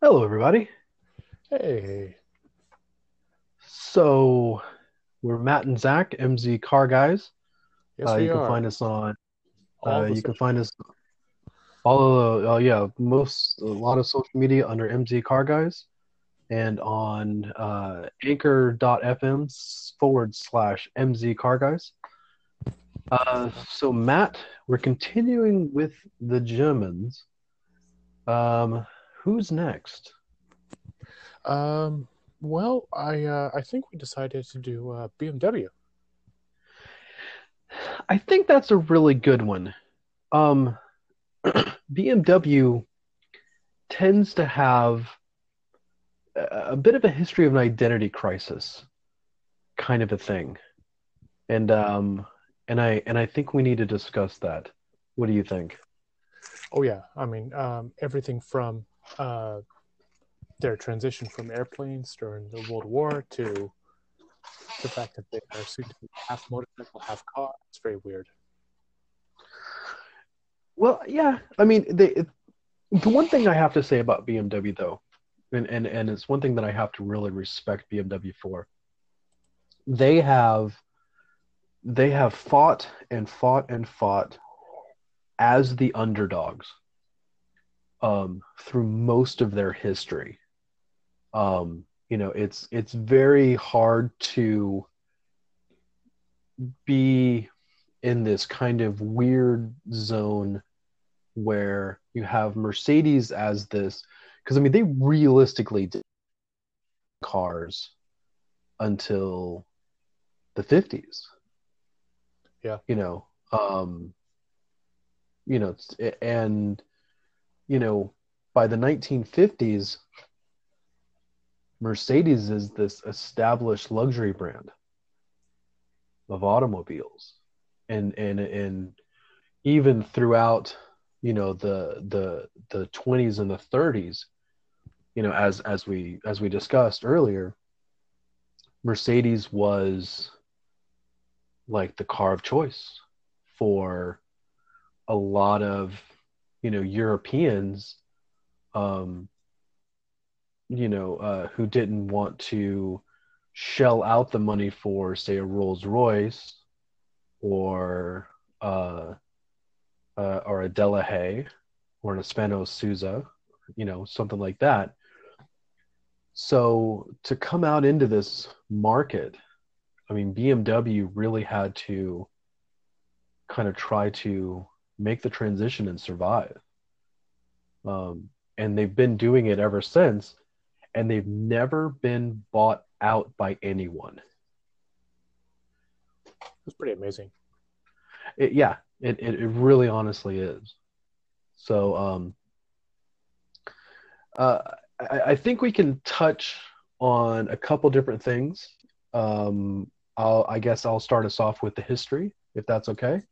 Hello, everybody. Hey. So we're Matt and Zach, MZ Car Guys. Yes, uh, you can are. find us on. Uh, you can find us all of the, uh, yeah, most a lot of social media under MZ Car Guys, and on uh, Anchor.fm forward slash MZ Car Guys. Uh, so Matt, we're continuing with the Germans. Um, who's next? Um. Well, I uh, I think we decided to do uh, BMW. I think that's a really good one. Um, BMW tends to have a, bit of a history of an identity crisis, kind of a thing, and um, and I and I think we need to discuss that. What do you think? Oh yeah. I mean, um, everything from uh, their transition from airplanes during the World War to the fact that they are soon to be half motorcycle, half car. It's very weird. Well, yeah, I mean, they, the one thing I have to say about BMW though, and, and and it's one thing that I have to really respect BMW for. They have they have fought and fought and fought as the underdogs um, through most of their history. Um, you know, it's it's very hard to be in this kind of weird zone where you have Mercedes as this because I mean they realistically did cars until the 50s. Yeah. You know, um you know, and you know, by the 1950s Mercedes is this established luxury brand of automobiles. And and and even throughout you know the the the 20s and the 30s you know as as we as we discussed earlier mercedes was like the car of choice for a lot of you know europeans um you know uh who didn't want to shell out the money for say a rolls royce or uh uh, or a Delahaye or an Hispano-Suiza, you know, something like that. So to come out into this market, I mean, BMW really had to kind of try to make the transition and survive. Um, and they've been doing it ever since, and they've never been bought out by anyone. It's pretty amazing. It, yeah, it, it, it really honestly is. So um, uh, I, I think we can touch on a couple different things. Um, I'll, I guess I'll start us off with the history, if that's okay.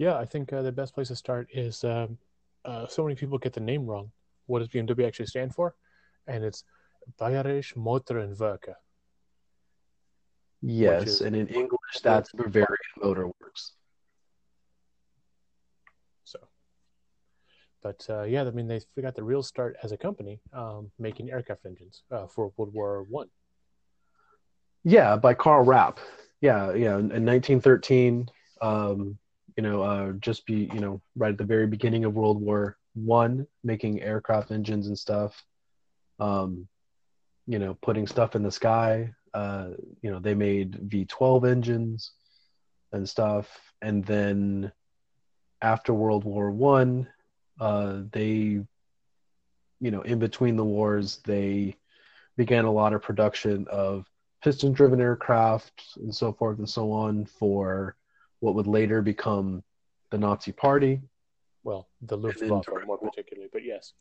Yeah, I think uh, the best place to start is um, uh, so many people get the name wrong. What does BMW actually stand for? And it's Bayerische Motoren Werke. Yes, is- and in English, that's Bavarian Motor Works. So, but uh, yeah, I mean, they got the real start as a company um, making aircraft engines uh, for World War One. Yeah, by Karl Rapp. Yeah, yeah, in, in 1913, um, you know, uh, just be, you know, right at the very beginning of World War One, making aircraft engines and stuff. Um, you know, putting stuff in the sky. Uh, you know, they made V12 engines and stuff, and then after World War One, uh, they, you know, in between the wars, they began a lot of production of piston driven aircraft and so forth and so on for what would later become the Nazi Party. Well, the Luftwaffe more particularly, but yes,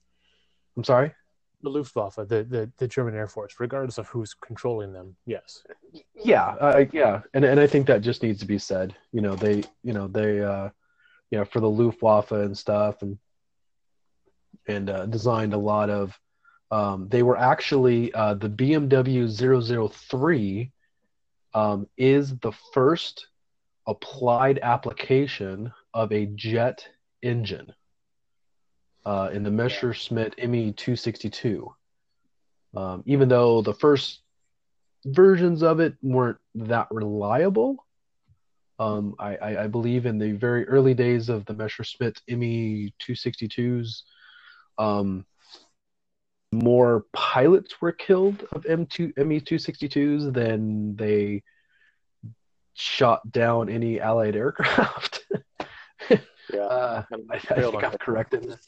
I'm sorry? the Luftwaffe, the, the the German Air Force, regardless of who's controlling them. Yes, Yeah, uh, yeah. And, and I think that just needs to be said. You know, they, you know, they, uh, you know, for the Luftwaffe and stuff and, and uh, designed a lot of, um, they were actually, uh, the BMW 003 um, is the first applied application of a jet engine. uh, in the Messerschmitt ME 262. Um, even though the first versions of it weren't that reliable, um, I, I, I, believe in the very early days of the Messerschmitt ME 262s, um, more pilots were killed of M2 ME 262s than they shot down any Allied aircraft. yeah, uh, I, I think I'm correct in that.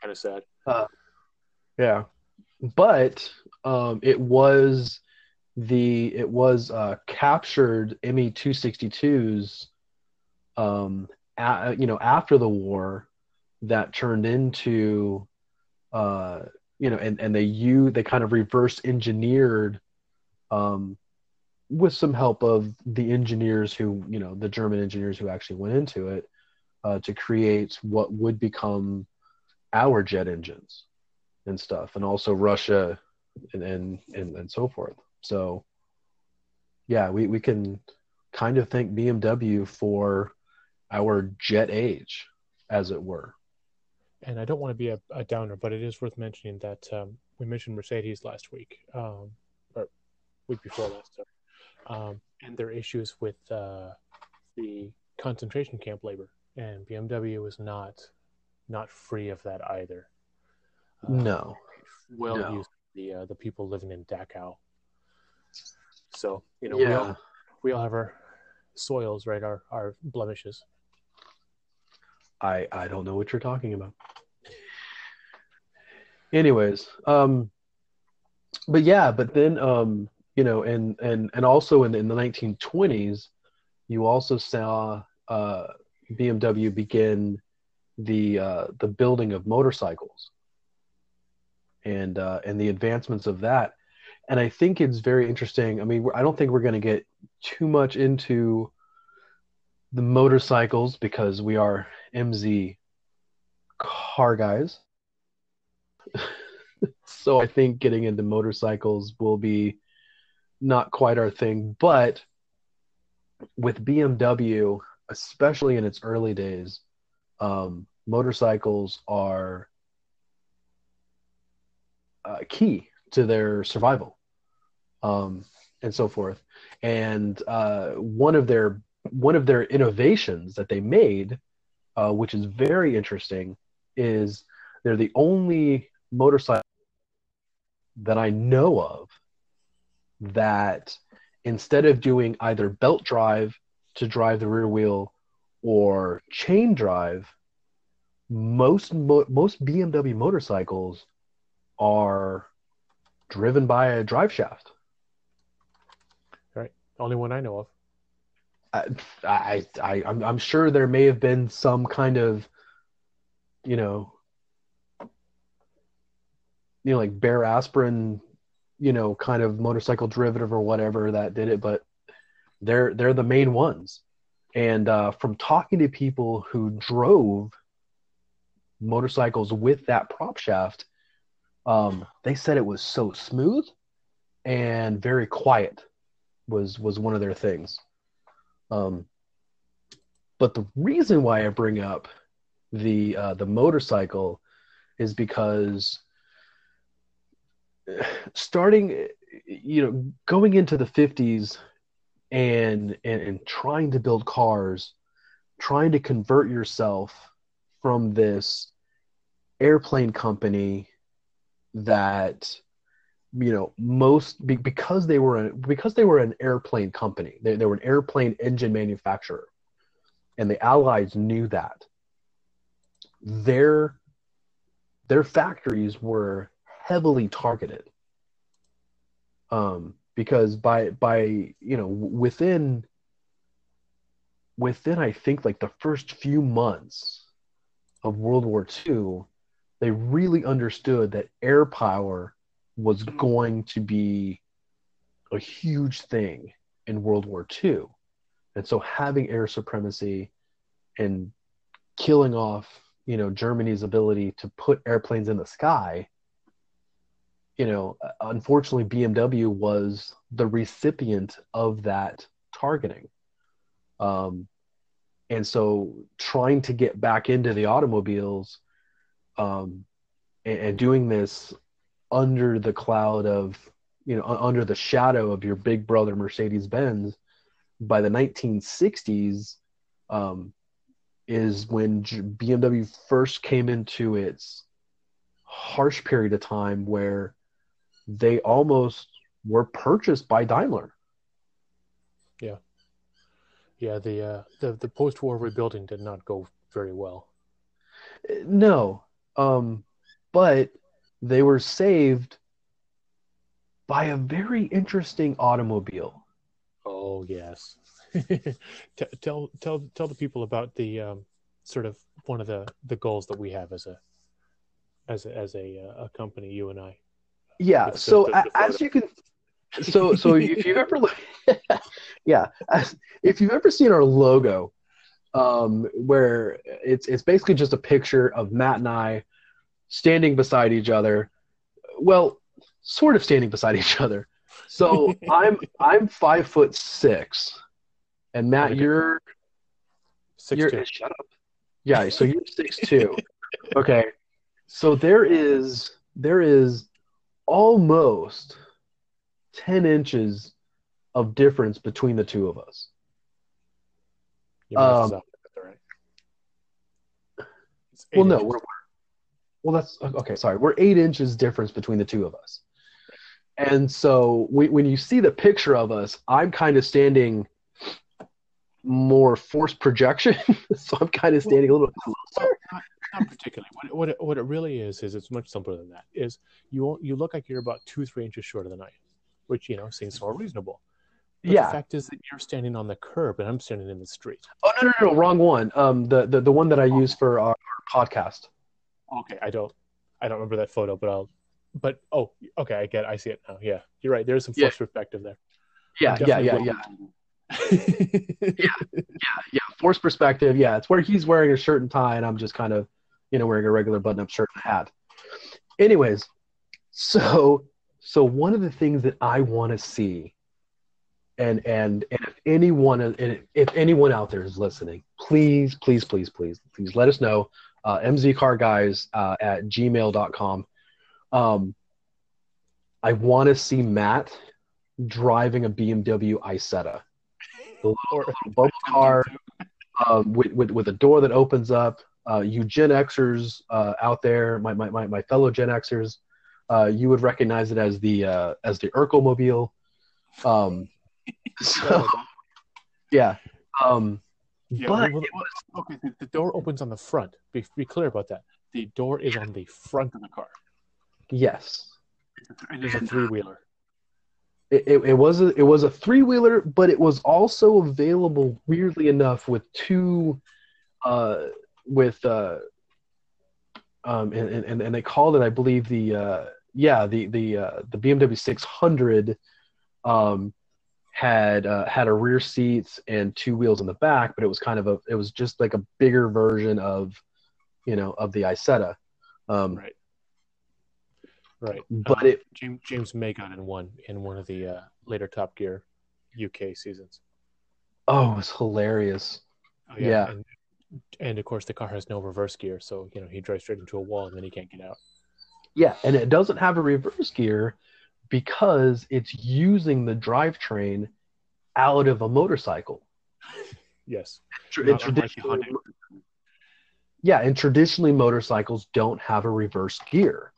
Kind of sad. Uh, yeah, but um, it was the it was uh, captured Me 262s, um, a, you know, after the war that turned into, uh, you know, and and they you they kind of reverse engineered, um, with some help of the engineers who you know the German engineers who actually went into it, uh, to create what would become our jet engines and stuff, and also Russia and and and, and so forth. So yeah, we, we can kind of thank BMW for our jet age, as it were. And I don't want to be a, a downer, but it is worth mentioning that um, we mentioned Mercedes last week, um, or week before last, um, and their issues with uh, the concentration camp labor, and BMW was not not free of that either. Uh, no, well no. used the uh, the people living in Dachau. So you know, yeah. we all we all have our soils, right? Our our blemishes. I I don't know what you're talking about. Anyways, um, but yeah, but then um, you know, and and and also in in the 1920s, you also saw uh, BMW begin the uh, the building of motorcycles and uh, and the advancements of that. And I think it's very interesting. I mean, I don't think we're going to get too much into the motorcycles because we are MZ car guys. so I think getting into motorcycles will be not quite our thing. But with BMW, especially in its early days, um, motorcycles are uh, key to their survival um, and so forth. And uh, one of their one of their innovations that they made, uh, which is very interesting, is they're the only motorcycle that I know of that instead of doing either belt drive to drive the rear wheel or chain drive, most mo- most BMW motorcycles are driven by a drive shaft. Right. Only one I know of. I, I, I, I'm, I'm sure there may have been some kind of, you know, you know, like bare aspirin, you know, kind of motorcycle derivative or whatever that did it, but they're they're the main ones. And uh, from talking to people who drove motorcycles with that prop shaft, um, they said it was so smooth and very quiet was was one of their things. Um, but the reason why I bring up the uh, the motorcycle is because starting, you know, going into the fifties and, and and trying to build cars, trying to convert yourself from this airplane company that you know most because they were a, because they were an airplane company they, they were an airplane engine manufacturer and the allies knew that their their factories were heavily targeted um because by by you know within within i think like the first few months of world war ii they really understood that air power was going to be a huge thing in World War II. And so having air supremacy and killing off, you know, Germany's ability to put airplanes in the sky, you know, unfortunately BMW was the recipient of that targeting. Um, and so trying to get back into the automobiles um, and, and doing this under the cloud of you know under the shadow of your big brother Mercedes Benz by the 1960s um, is when BMW first came into its harsh period of time where they almost were purchased by Daimler. Yeah, Yeah, the uh, the the post-war rebuilding did not go very well. No, um, but they were saved by a very interesting automobile. Oh yes. Tell tell tell the people about the um, sort of one of the the goals that we have as a as a, as a uh, a company, you and I. Yeah. So as you can, so so if you've ever, look- yeah, as, if you've ever seen our logo, um, where it's it's basically just a picture of Matt and I standing beside each other. Well, sort of standing beside each other. So I'm I'm five foot six, and Matt, Okay. you're 6 you're two. shut up. Yeah, so you're six two. Okay. So there is there is almost ten inches of difference between the two of us. Um, off, that's all right. Well, no, we're well. That's okay. Sorry, we're eight inches difference between the two of us. And so when when you see the picture of us, I'm kind of standing more forced projection. so I'm kind of standing a little bit closer. Not, particularly. What it, what it, what it really is is it's much simpler than that. Is you you look like you're about two three inches shorter than I am, which you know seems more reasonable. But Yeah. The fact is that you're standing on the curb and I'm standing in the street. Oh no, no, no, wrong one. Um, the the, the one that I use for our, our podcast. Okay, I don't I don't remember that photo, but I'll. But oh, okay, I get. It. I see it now. Yeah, you're right. There's some Yeah. forced perspective there. Yeah, yeah, yeah, Definitely yeah, will- yeah. Forced perspective. Yeah, it's where he's wearing a shirt and tie, and I'm just kind of, you know, wearing a regular button-up shirt and hat. Anyways, so so one of the things that I want to see, and and and if anyone and if anyone out there is listening, please, please, please, please, please let us know. Uh, mzcarguys uh, at gmail.com. Um, I want to see Matt driving a BMW Isetta, the little, little bubble car um, with, with with a door that opens up. Uh, you Gen Xers uh, out there, my, my, my, my fellow Gen Xers, uh, you would recognize it as the uh, as the Urkel mobile. Um, so yeah, um, Yeah, but well, okay, the, the door opens on the front. Be, be clear about that. The door is on the front of the car. yes, And there's a three wheeler. it, it, it was a it was a three wheeler, but it was also available weirdly enough with two, uh, with uh, um, and, and and they called it I believe the uh, yeah the the uh, the BMW 600, um, had uh, had a rear seats and two wheels in the back, but it was kind of a it was just like a bigger version of, you know, of the Isetta. Um, Right. Right. But Um, it James James May got in one in one of the uh, later Top Gear UK seasons. oh, it was hilarious. Oh, Yeah. And, and of course, the car has no reverse gear, so you know he drives straight into a wall and then he can't get out. Yeah, and it doesn't have a reverse gear because it's using the drivetrain out of a motorcycle. Yes. Tr- Not and unlike the traditionally- yeah, and traditionally motorcycles don't have a reverse gear.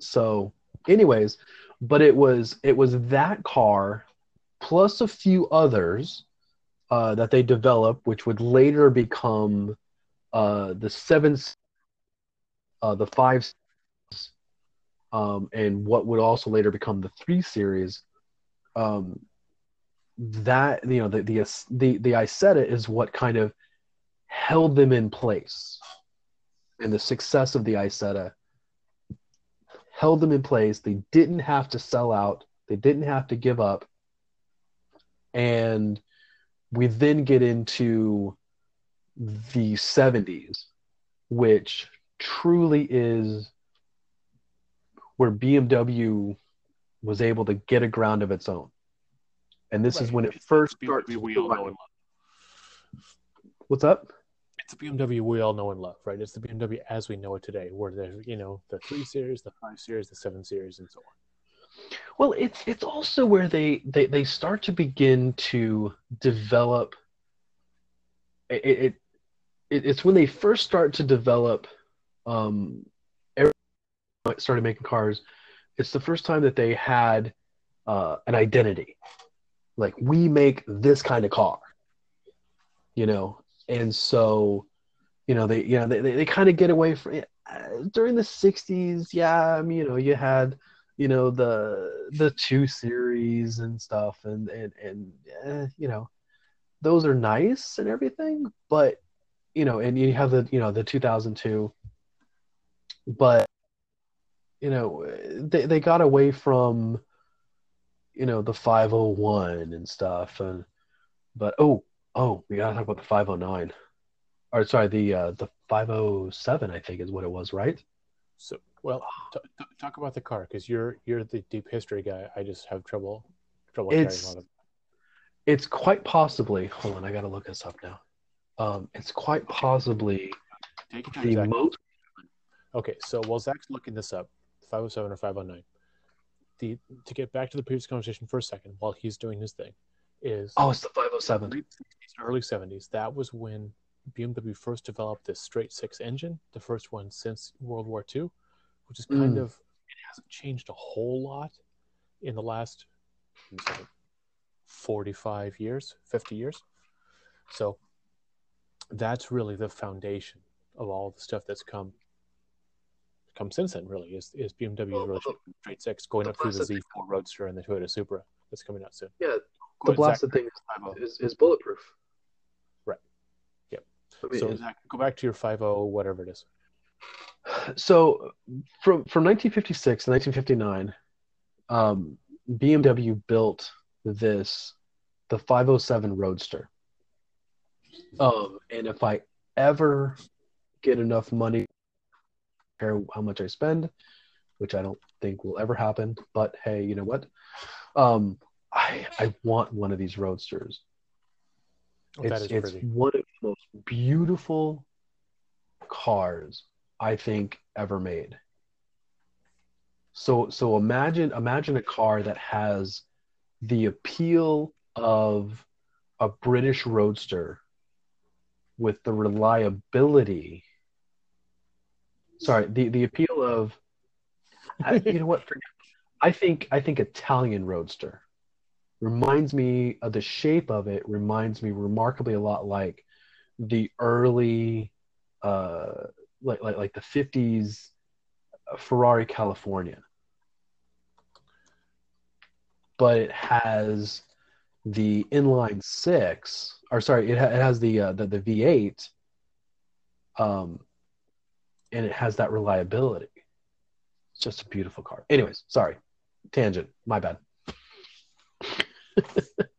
So, anyways, but it was it was that car plus a few others uh, that they developed, which would later become uh, the seven, uh, the five, um, and what would also later become the three series. Um, that you know the the the the Isetta is what kind of held them in place, and the success of the Isetta held them in place. They didn't have to sell out. They didn't have to give up. And we then get into the 70s, which truly is where BMW was able to get a ground of its own. And this is when it It's first the starts. BMW we all know and love. What's up? it's the BMW we all know and love, right? It's the BMW as we know it today, where there's, you know the three series, the five series, the seven series, and so on. Well, it's it's also where they they, they start to begin to develop. It, it, it it's when they first start to develop. Um, started making cars. It's the first time that they had uh, an identity. Like we make this kind of car, you know, and so, you know, they you know they they, they kind of get away from uh, during the '60s. Yeah, I mean, you know, you had you know the the two series and stuff, and and and eh, you know, those are nice and everything, but you know, and you have the you know the 2002, but you know they they got away from you know the 501 and stuff and but oh oh we gotta talk about the 509 or sorry the uh the 507 i think is what it was right? So well t- t- talk about the car because you're you're the deep history guy. I just have trouble trouble it's it's quite possibly hold on i gotta look this up now. Um it's quite possibly Take your time, the Zach. most okay so while zach's looking this up 507 or 509 the to get back to the previous conversation for a second while he's doing his thing is oh it's the 507 early 70s that was when bmw first developed this straight six engine the first one since world war ii which is kind mm. of it hasn't changed a whole lot in the last 45 years 50 years so that's really the foundation of all the stuff that's come come since then. Really, is is BMW's well, straight six going up through the Z4 Roadster and the Toyota Supra that's coming out soon. Yeah, the blasted thing is, is, bulletproof. Right. Yep. I mean, so Zach, go back to your five zero whatever it is. So from from 1956 to 1959, um, BMW built this the 507 Roadster. Um, and if I ever get enough money care how much I spend, which I don't think will ever happen. But hey, you know what? Um, I I want one of these roadsters. Oh, it's it's one of the most beautiful cars I think ever made. So so imagine imagine a car that has the appeal of a British roadster with the reliability sorry the the appeal of I, you know what i think i think italian roadster reminds me of the shape of it reminds me remarkably a lot like the early uh like like, like the 50s ferrari california but it has the inline six or sorry it, ha- it has the, uh, the the v8 um and it has that reliability. It's just a beautiful car. Anyways, sorry, tangent. My bad.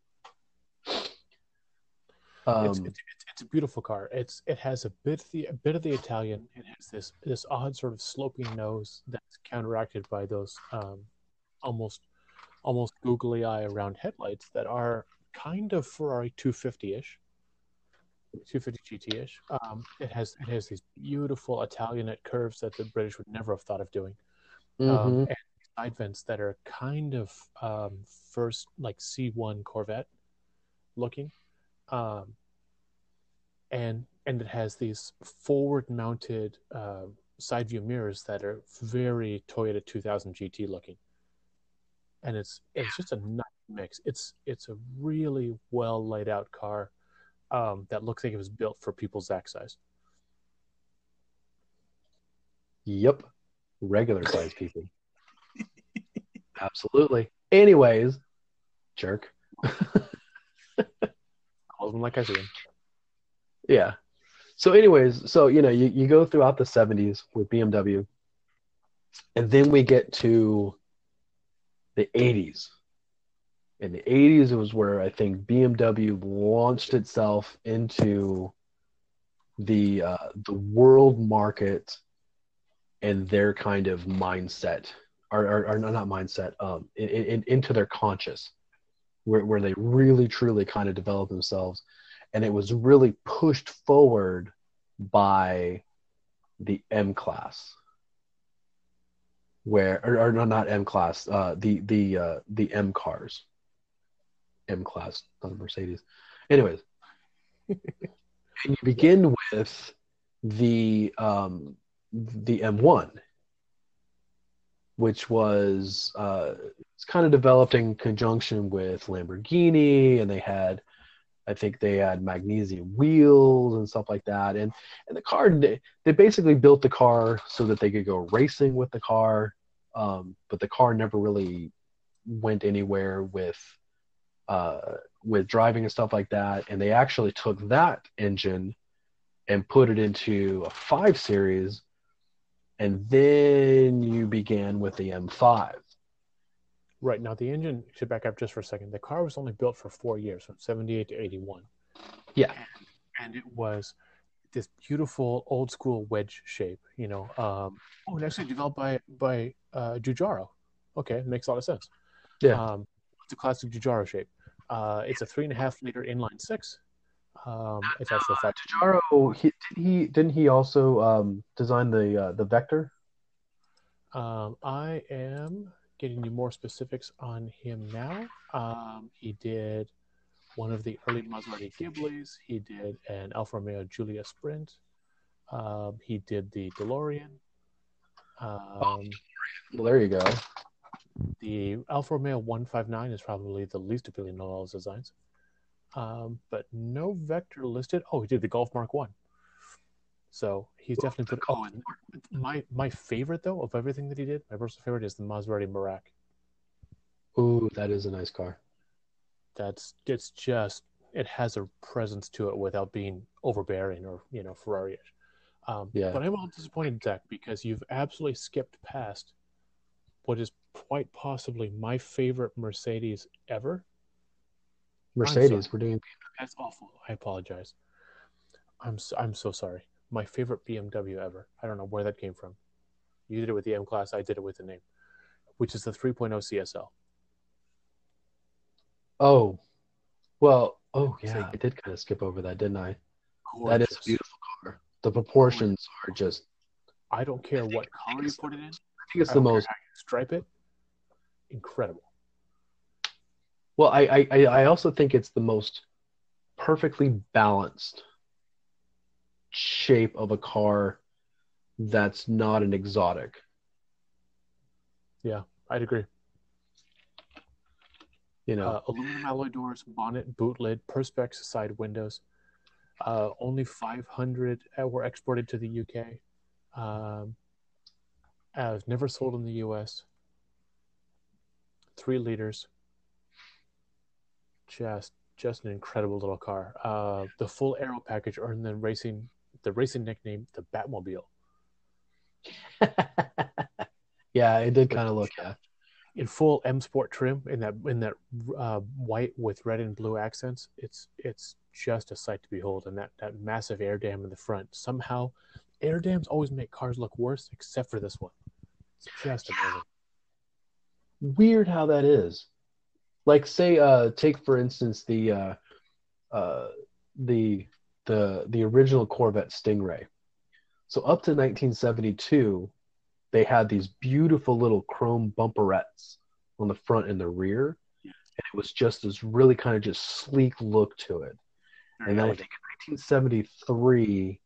um, it's, it's, it's, a beautiful car. It's it has a bit the a bit of the Italian. It has this this odd sort of sloping nose that's counteracted by those um, almost almost googly eye around headlights that are kind of Ferrari 250 ish. 250 GT-ish. Um, it has it has these beautiful Italianate curves that the British would never have thought of doing, um, mm-hmm. um, and side vents that are kind of um, first like C1 Corvette looking, um, and and it has these forward-mounted uh, side view mirrors that are very Toyota 2000 GT looking, and it's it's just a nice mix. It's it's a really well laid out car um, that looks like it was built for people's Zach size. Yep, regular size people. Absolutely. Anyways, jerk. Them like I see them. Yeah. So, anyways, so you know, you, you go throughout the '70s with BMW, and then we get to the '80s, in the 80s it was where i think bmw launched itself into the uh, the world market and their kind of mindset or, or, or not mindset um in, in, into their conscious where, where they really truly kind of developed themselves. And it was really pushed forward by the M class, where or, or no, not M class, uh, the the uh, the M cars, M class, not a Mercedes. Anyways, and you begin with the um, the M1, which was uh, it's kind of developed in conjunction with Lamborghini, and they had, I think they had magnesium wheels and stuff like that, and and the car they they basically built the car so that they could go racing with the car, um, but the car never really went anywhere with uh, with driving and stuff like that, and they actually took that engine and put it into a five series, and then you began with the M5. Right now, the engine should back up just for a second. The car was only built for four years, from '78 to '81. Yeah, and, and, it was this beautiful old school wedge shape. You know, um, oh, and actually developed by by uh, Giugiaro. Okay, makes a lot of sense. Yeah, um, it's a classic Giugiaro shape. Uh, it's a three and a half liter inline six. Um, it's actually uh, Giugiaro, he, did he didn't he also um, design the uh, the Vector? Um, I am getting you more specifics on him now. Um, he did one of the early Maserati Ghiblis. He did an Alfa Romeo Giulia Sprint. Um, he did the DeLorean. Um, well, there you go. The Alfa Romeo 159 is probably the least appealing of all his designs. Um, but no vector listed. Oh, he did the Golf Mark One. So he's definitely put. Oh, my my favorite though of everything that he did, my personal favorite is the Maserati Merak. Ooh, that is a nice car. That's it's just it has a presence to it without being overbearing or you know Ferrari-ish. Um, yeah. But I'm a little disappointed, Zach, because you've absolutely skipped past what is quite possibly my favorite Mercedes ever. Mercedes, we're doing. That's awful. I apologize. I'm so, I'm so sorry. My favorite BMW ever. I don't know where that came from. You did it with the M class. I did it with the name, which is the 3.0 CSL. Oh, well. Oh yeah, I did kind of skip over that, didn't I? Gorgeous. That is a beautiful car. The proportions are just. I don't care what color you put it in. I think it's the most stripe it. Incredible. Well, I, I I also think it's the most perfectly balanced shape of a car that's not an exotic. Yeah, I'd agree. You know, uh, aluminum alloy doors, bonnet, boot lid, perspex side windows. Uh, only 500 were exported to the UK. Um, as never sold in the US. Three liters. Just just an incredible little car. Uh, the full aero package earned the racing the racing nickname the Batmobile. yeah, it did kind of look yeah. In full M Sport trim, in that in that uh, white with red and blue accents, it's it's just a sight to behold. And that that massive air dam in the front. Somehow, air dams always make cars look worse, except for this one. It's just amazing. Weird how that is. Like, say, uh, take for instance the uh, uh, the the the original Corvette Stingray. So up to 1972, they had these beautiful little chrome bumperettes on the front and the rear, and it was just this really kind of just sleek look to it. and then I think in 1973,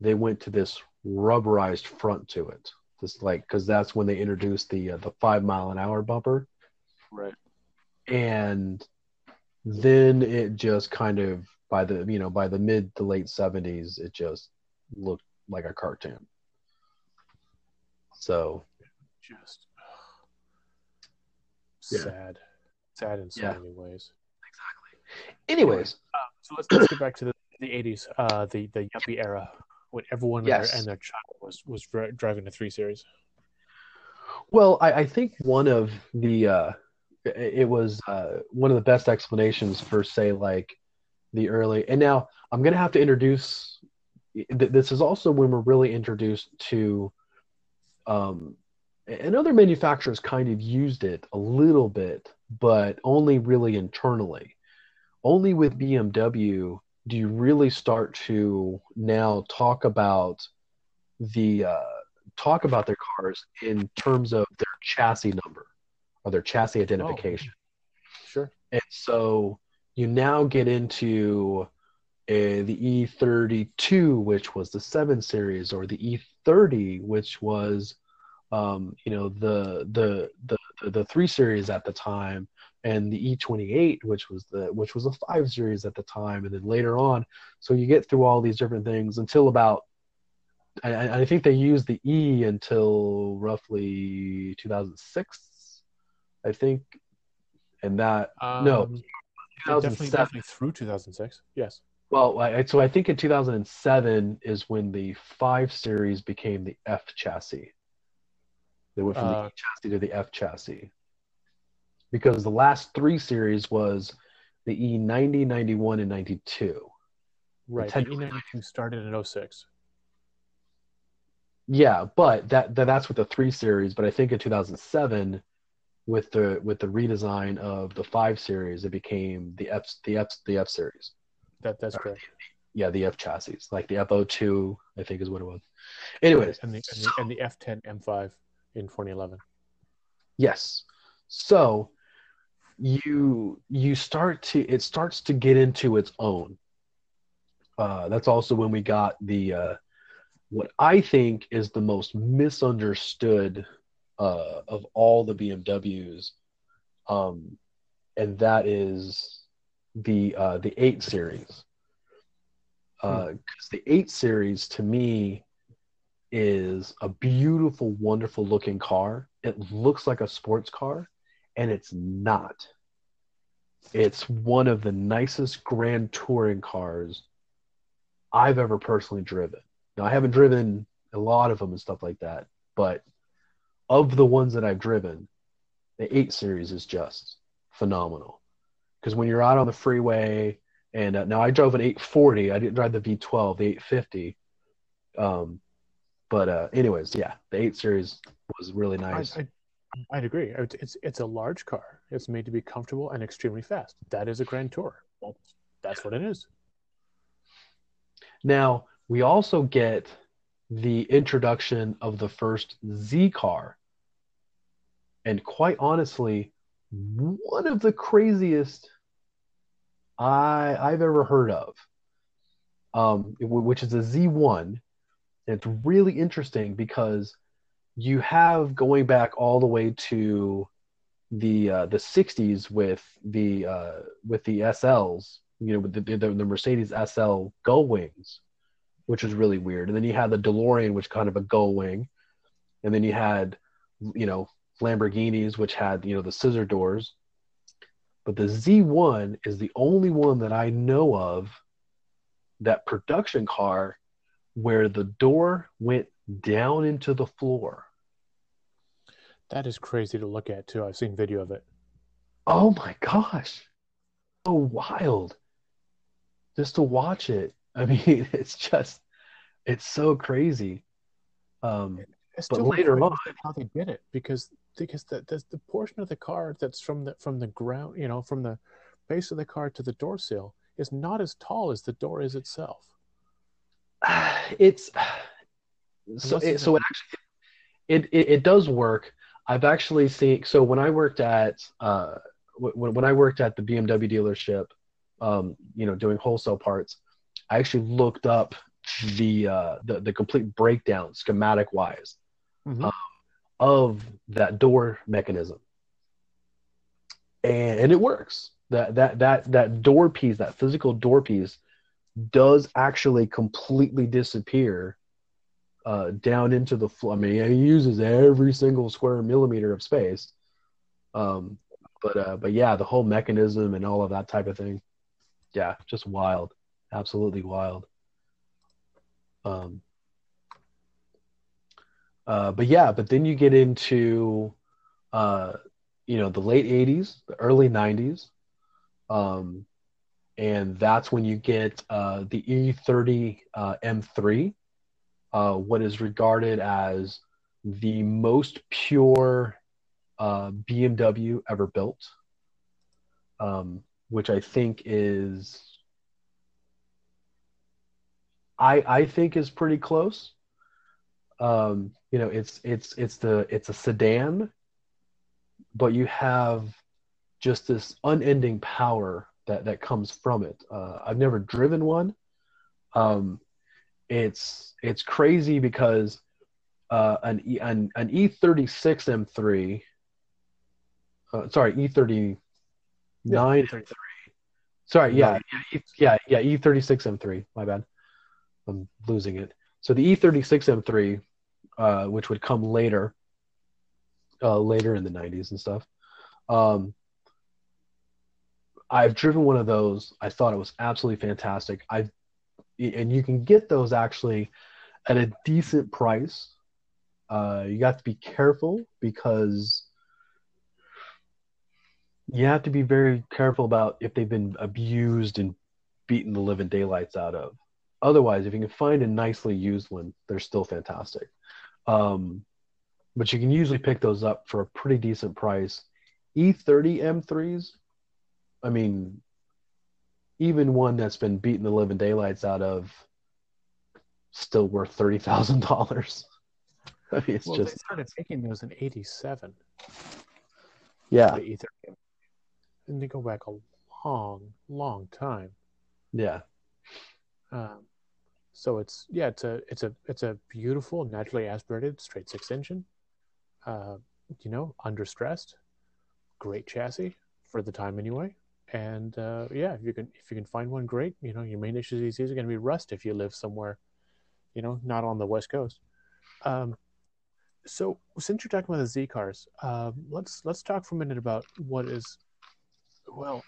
they went to this rubberized front to it, just like because that's when they introduced the uh, the five mile an hour bumper, right? And then it just kind of by the you know by the mid to late 70s, it just looked like a cartoon. So, just yeah. sad, sad in so yeah. many ways. Exactly. Anyways, uh, so let's, let's get back to the, the 80s, uh, the the yuppie era when everyone yes. and, their, and their child was was driving a three series? Well, I, I think one of the uh, it was uh, one of the best explanations for say like the early and now I'm gonna have to introduce. This is also when we're really introduced to, um, and other manufacturers kind of used it a little bit, but only really internally. Only with BMW do you really start to now talk about the uh, talk about their cars in terms of their chassis number or their chassis identification. Oh, sure. And so you now get into uh, the E32, which was the 7 series, or the E30, which was, um, you know, the, the, the, the 3 series at the time, and the E28, which was the which was a 5 series at the time, and then later on. So you get through all these different things until about I, I, think they used the E until roughly 2006, I think, and that um, no, definitely, definitely through 2006. Yes. Well, I, so I think in 2007 is when the five series became the F chassis. They went from uh, the E chassis to the F chassis because the last three series was the E90, 91, and 92. Right. The E92 started in 06. Yeah, but that, that that's with the three series. But I think in 2007, with the with the redesign of the five series, it became the F the F the F series. That that's correct. yeah, the F chassis, like the F02, I think is what it was. Anyways, and the and the, and the F10 M5 in 2011. Yes. So you you start to it starts to get into its own. Uh, that's also when we got the uh, what I think is the most misunderstood uh, of all the BMWs, um, and that is the uh, the eight series. Because uh, the eight series to me is a beautiful, wonderful looking car. It looks like a sports car, and it's not. It's one of the nicest grand touring cars I've ever personally driven. Now I haven't driven a lot of them and stuff like that, but of the ones that I've driven, the 8 series is just phenomenal. Because when you're out on the freeway, and uh, now I drove an 840, I didn't drive the V12, the 850. Um, but uh, anyways, yeah, the 8 series was really nice. I, I, I'd agree. It's it's a large car. It's made to be comfortable and extremely fast. That is a Grand Tour. That's, that's what it is. Now, we also get the introduction of the first Z car. And quite honestly, one of the craziest I, I've ever heard of, um, which is a Z1. It's really interesting because you have going back all the way to the uh, the 60s with the uh, with the SLs, you know, with the, the, the Mercedes SL Gull Wings, which was really weird. And then you had the DeLorean, which kind of a gull wing, and then you had, you know, Lamborghinis, which had you know the scissor doors. But the Z1 is the only one that I know of that production car where the door went down into the floor. That is crazy to look at too. I've seen video of it. Oh my gosh. So wild. Just to watch it. I mean, it's just it's so crazy. Um, it's but later on, how they did it because because the, the the portion of the car that's from the from the ground, you know, from the base of the car to the door sill is not as tall as the door is itself. It's so it, so it actually it, it, it does work. I've actually seen so when I worked at uh when when I worked at the BMW dealership, um, you know, doing wholesale parts, I actually looked up the uh, the, the complete breakdown schematic wise mm-hmm. um, of that door mechanism, and, and it works. That that that that door piece, that physical door piece, does actually completely disappear uh, down into the floor. I mean, he uses every single square millimeter of space. Um, but uh, but yeah, the whole mechanism and all of that type of thing, yeah, just wild absolutely wild. Um, uh, but yeah, but then you get into, uh, you know, the late '80s, the early '90s, um, and that's when you get uh, the E30 uh, M3, uh, what is regarded as the most pure uh, BMW ever built, um, which I think is I I think is pretty close. Um, you know, it's it's it's the it's a sedan, but you have just this unending power that that comes from it. Uh, I've never driven one. Um, it's it's crazy because uh, an E an, an E36 M3, uh, sorry E39 Yeah, Sorry, yeah, yeah, E- yeah, yeah, E36 M3. My bad, I'm losing it. So the E36 M3, uh, which would come later, uh, later in the 90s and stuff. Um, I've driven one of those. I thought it was absolutely fantastic. I've and you can get those actually at a decent price. Uh, you got to be careful because you have to be very careful about if they've been abused and beaten the living daylights out of. Otherwise, if you can find a nicely used one, they're still fantastic. Um, but you can usually pick those up for a pretty decent price. E30 M3s, I mean, even one that's been beating the living daylights out of, still worth thirty thousand dollars. I mean, it's well, they just started making those in '87. yeah, The E30, and they go back a long, long time. yeah, Um, so it's yeah, it's a it's a it's a beautiful, naturally aspirated straight six engine. Uh, you know, under stressed, great chassis for the time anyway. And uh, yeah, if you can if you can find one, great. You know, your main issue is going to be rust if you live somewhere, you know, not on the west coast. Um, so since you're talking about the Z cars, um, let's let's talk for a minute about what is, well,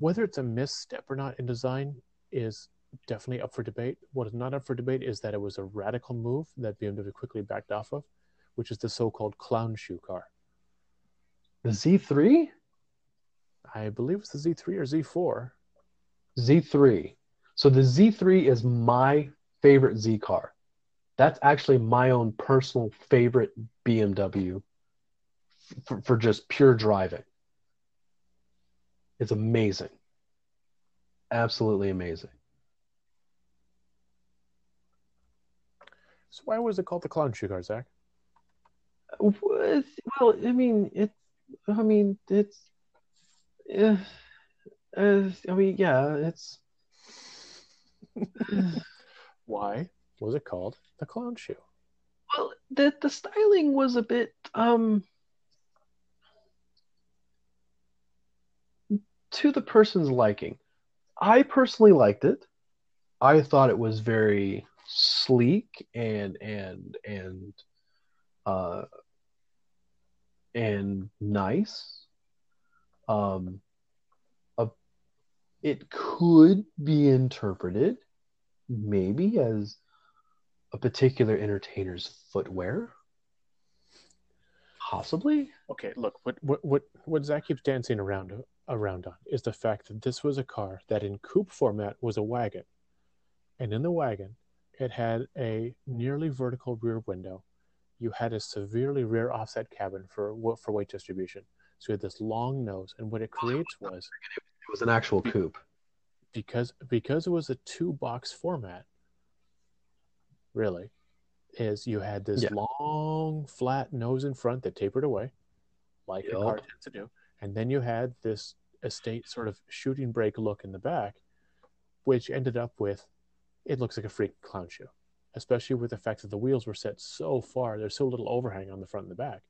whether it's a misstep or not in design is definitely up for debate. What is not up for debate is that it was a radical move that BMW quickly backed off of, which is the so-called clown shoe car. the Z3, I believe it's the Z3 or Z4. Z3. So the Z3 is my favorite Z car. That's actually my own personal favorite BMW for, for just pure driving. It's amazing. Absolutely amazing. So why was it called the clown shoe car, Zach? Well, I mean, it's. I mean, it's. Uh, uh, I mean, yeah, it's. Why was it called the clown shoe? Well, the the styling was a bit um to the person's liking. I personally liked it. I thought it was very sleek and and and uh and nice. Um a, it could be interpreted maybe as a particular entertainer's footwear. Possibly. Okay, look, what what what what Zach keeps dancing around around on is the fact that this was a car that in coupe format was a wagon, and in the wagon, it had a nearly vertical rear window. You had a severely rear offset cabin for for weight distribution. So you had this long nose, and what it oh, creates was It was an actual coupe. because because it was a two box format really is you had this Yeah. long flat nose in front that tapered away like a car tends to do and then you had this estate sort of shooting brake look in the back which ended up with it looks like a freak clown shoe especially with the fact that the wheels were set so far there's so little overhang on the front and the back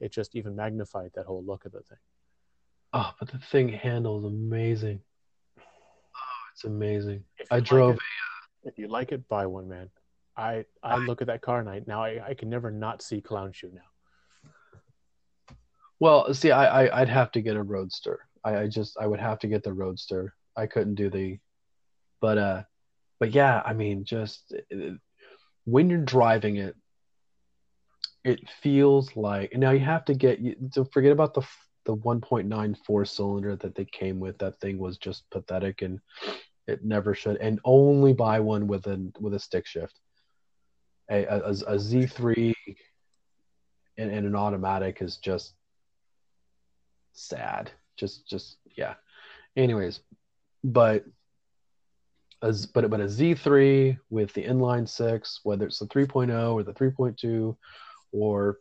it just even magnified that whole look of the thing Oh, but the thing handles amazing. Oh, it's amazing. I like drove. it- if you like it buy one man i i look at that car and i now i, I can never not see clown shoe now Well, see, I, I I'd have to get a Roadster. I, I just I would have to get the Roadster. I couldn't do the, but uh, but yeah, I mean, just when you're driving it, it feels like now you have to get you to forget about the the 1.9 four cylinder that they came with. That thing was just pathetic and it never should. And only buy one with a with a stick shift. A a, a a Z3 and, and an automatic is just sad. Just just yeah. Anyways, but as but but a Z3 with the inline six, whether it's the 3.0 or the 3.2 or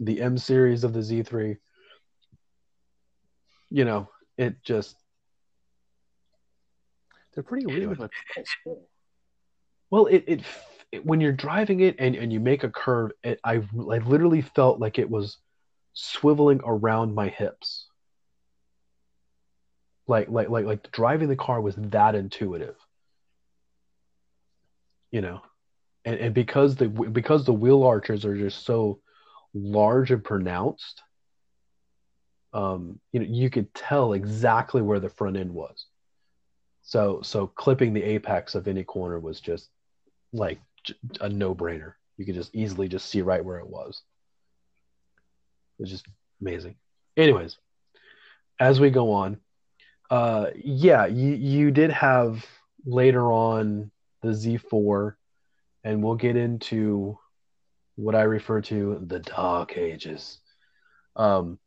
the M series of the Z3, you know, it just They're pretty real, but well, it, it it when you're driving it and and you make a curve, it I I literally felt like it was swiveling around my hips. Like like like like driving the car was that intuitive. You know, and and because the because the wheel arches are just so large and pronounced, um, you know, you could tell exactly where the front end was. So so clipping the apex of any corner was just like a no-brainer. You could just easily just see right where it was. It's just amazing. Anyways, as we go on, uh, yeah, you you did have later on the Z4, and we'll get into what I refer to the dark ages. Um,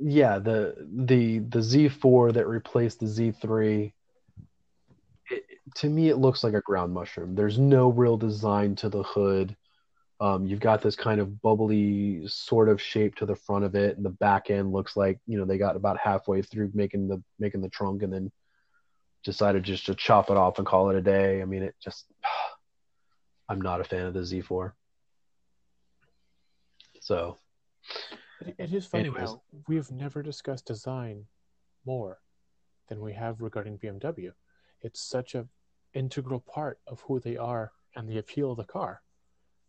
yeah, the the the Z4 that replaced the Z3. It, to me, it looks like a ground mushroom. There's no real design to the hood. Um, you've got this kind of bubbly sort of shape to the front of it, and the back end looks like you know they got about halfway through making the making the trunk, and then decided just to chop it off and call it a day. I mean, it just I'm not a fan of the Z4. So It, is funny Anyways. how we have never discussed design more than we have regarding BMW. It's such a integral part of who they are and the appeal of the car,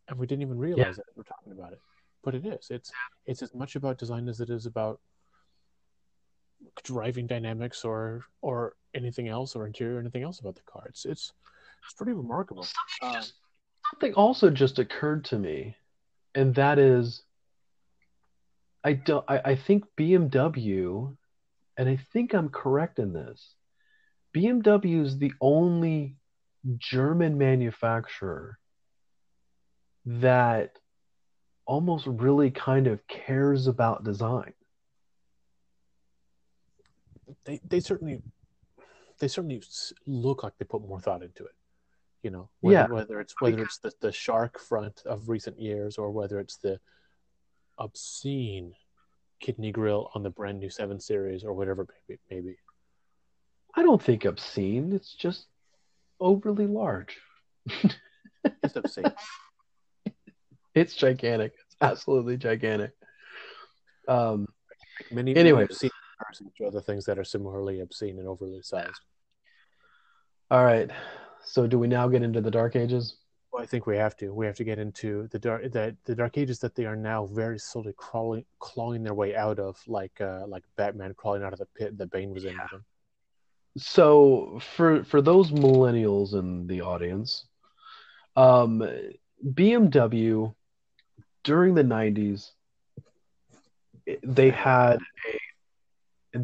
and we didn't even realize it. We're talking about it, but it is. It's it's as much about design as it is about driving dynamics or or anything else or interior or anything else about the car. It's it's it's pretty remarkable. Uh, something also just occurred to me, and that is, I don't. I, I think BMW, and I think I'm correct in this. BMW is the only German manufacturer that almost really kind of cares about design. They they certainly they certainly look like they put more thought into it. You know, whether, Yeah. whether it's whether it's the, the shark front of recent years or whether it's the obscene kidney grill on the brand new seven series or whatever it may be. Maybe. I don't think obscene. It's just overly large. It's obscene. It's gigantic. It's absolutely gigantic. Um, Many, Anyway. obscene cars and other things that are similarly obscene and overly sized. all right. So, do we now get into the Dark Ages? Well, I think we have to. We have to get into the dark the, the dark ages that they are now very slowly crawling clawing their way out of, like uh, like Batman crawling out of the pit that Bane was in with him. So, for for those millennials in the audience, um, BMW during the '90s, they had a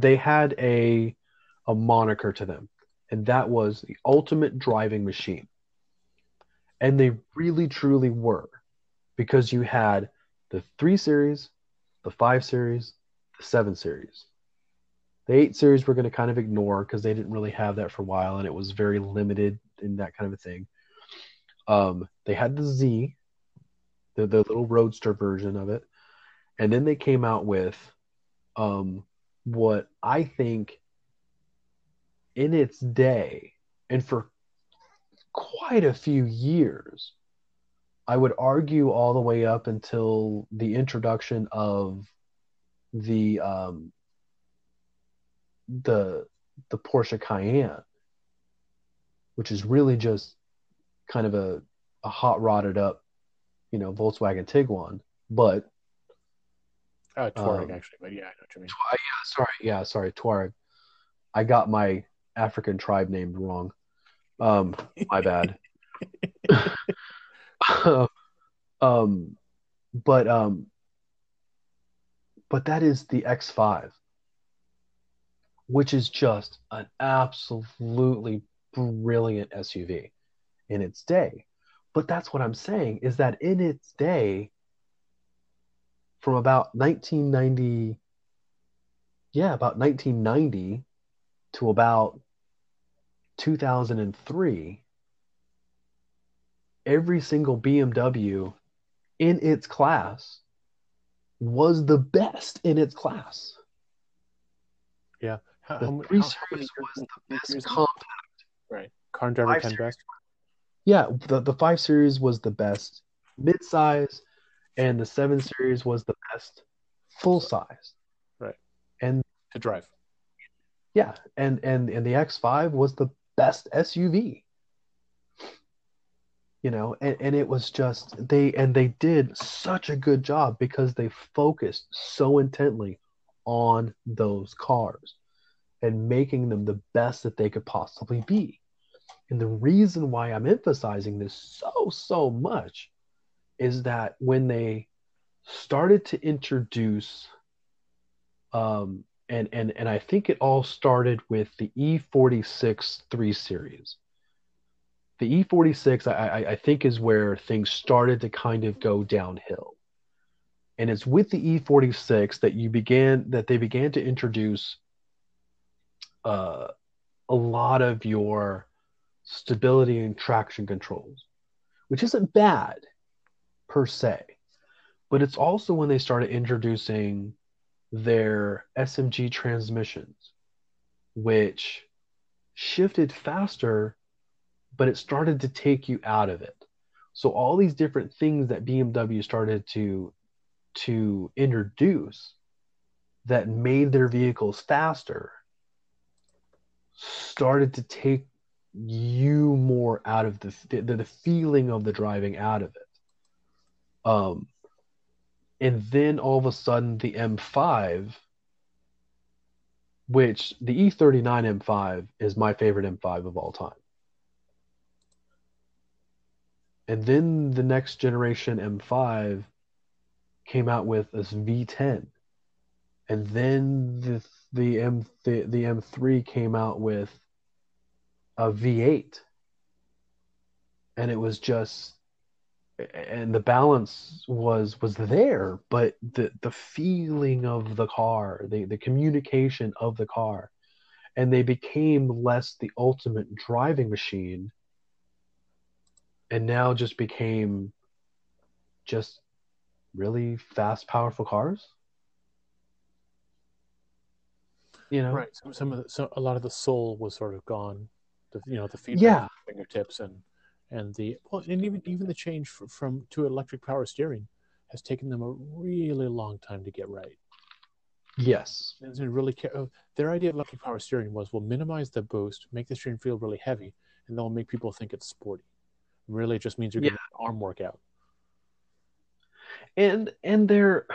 they had a a moniker to them, and that was the ultimate driving machine. And they really truly were, because you had the three series, the five series, the seven series. The eight series we're going to kind of ignore because they didn't really have that for a while, and it was very limited in that kind of a thing. Um, they had the Z, the the little roadster version of it, and then they came out with um, what I think in its day and for quite a few years, I would argue all the way up until the introduction of the um, the the Porsche Cayenne, which is really just kind of a, a hot rodded up, you know, Volkswagen Tiguan. But Uh, Touareg, Um, actually, but yeah, I know what you mean. Yeah, sorry, yeah, sorry, Tuareg. I got my African tribe named wrong. Um, my bad. um, but um, but that is the X5, which is just an absolutely brilliant SUV in its day. But that's what I'm saying is that in its day, from about 1990, yeah, about 1990 to about 2003, every single BMW in its class was the best in its class. Yeah. How, The how, three how- series was the best compact. Right. Car Driver Five 10 series. best. Yeah, the, the five series was the best mid-size, and the seven series was the best full size. Right. And to drive. Yeah, and and and the X5 was the best SUV. You know, and, and it was just they and they did such a good job because they focused so intently on those cars and making them the best that they could possibly be. And the reason why I'm emphasizing this so so much is that when they started to introduce um and and and I think it all started with the E46 3 series. The E46 I, I think is where things started to kind of go downhill. And it's with the E46 that you began that they began to introduce uh, a lot of your stability and traction controls, which isn't bad per se, but it's also when they started introducing their SMG transmissions, which shifted faster, but it started to take you out of it. So all these different things that BMW started to to introduce that made their vehicles faster started to take you more out of the the, the feeling of the driving out of it. Um, and then all of a sudden the M5, which the E39 M5 is my favorite M5 of all time. And then the next generation M5 came out with this V10. And then the the M the, the M3 came out with a V8. And it was just and the balance was was there, but the the feeling of the car, the the communication of the car, and they became less the ultimate driving machine, and now just became just really fast, powerful cars. You know, Right. Some, some of the, so a lot of the soul was sort of gone. The, you know, the feedback Yeah. fingertips and and the well, and even even the change from, from to electric power steering has taken them a really long time to get right. Yes. And they really care. oh, Their idea of electric power steering was we'll minimize the boost, make the steering feel really heavy, and then we'll make people think it's sporty. Really, it just means you're Yeah. getting an arm workout. and and they're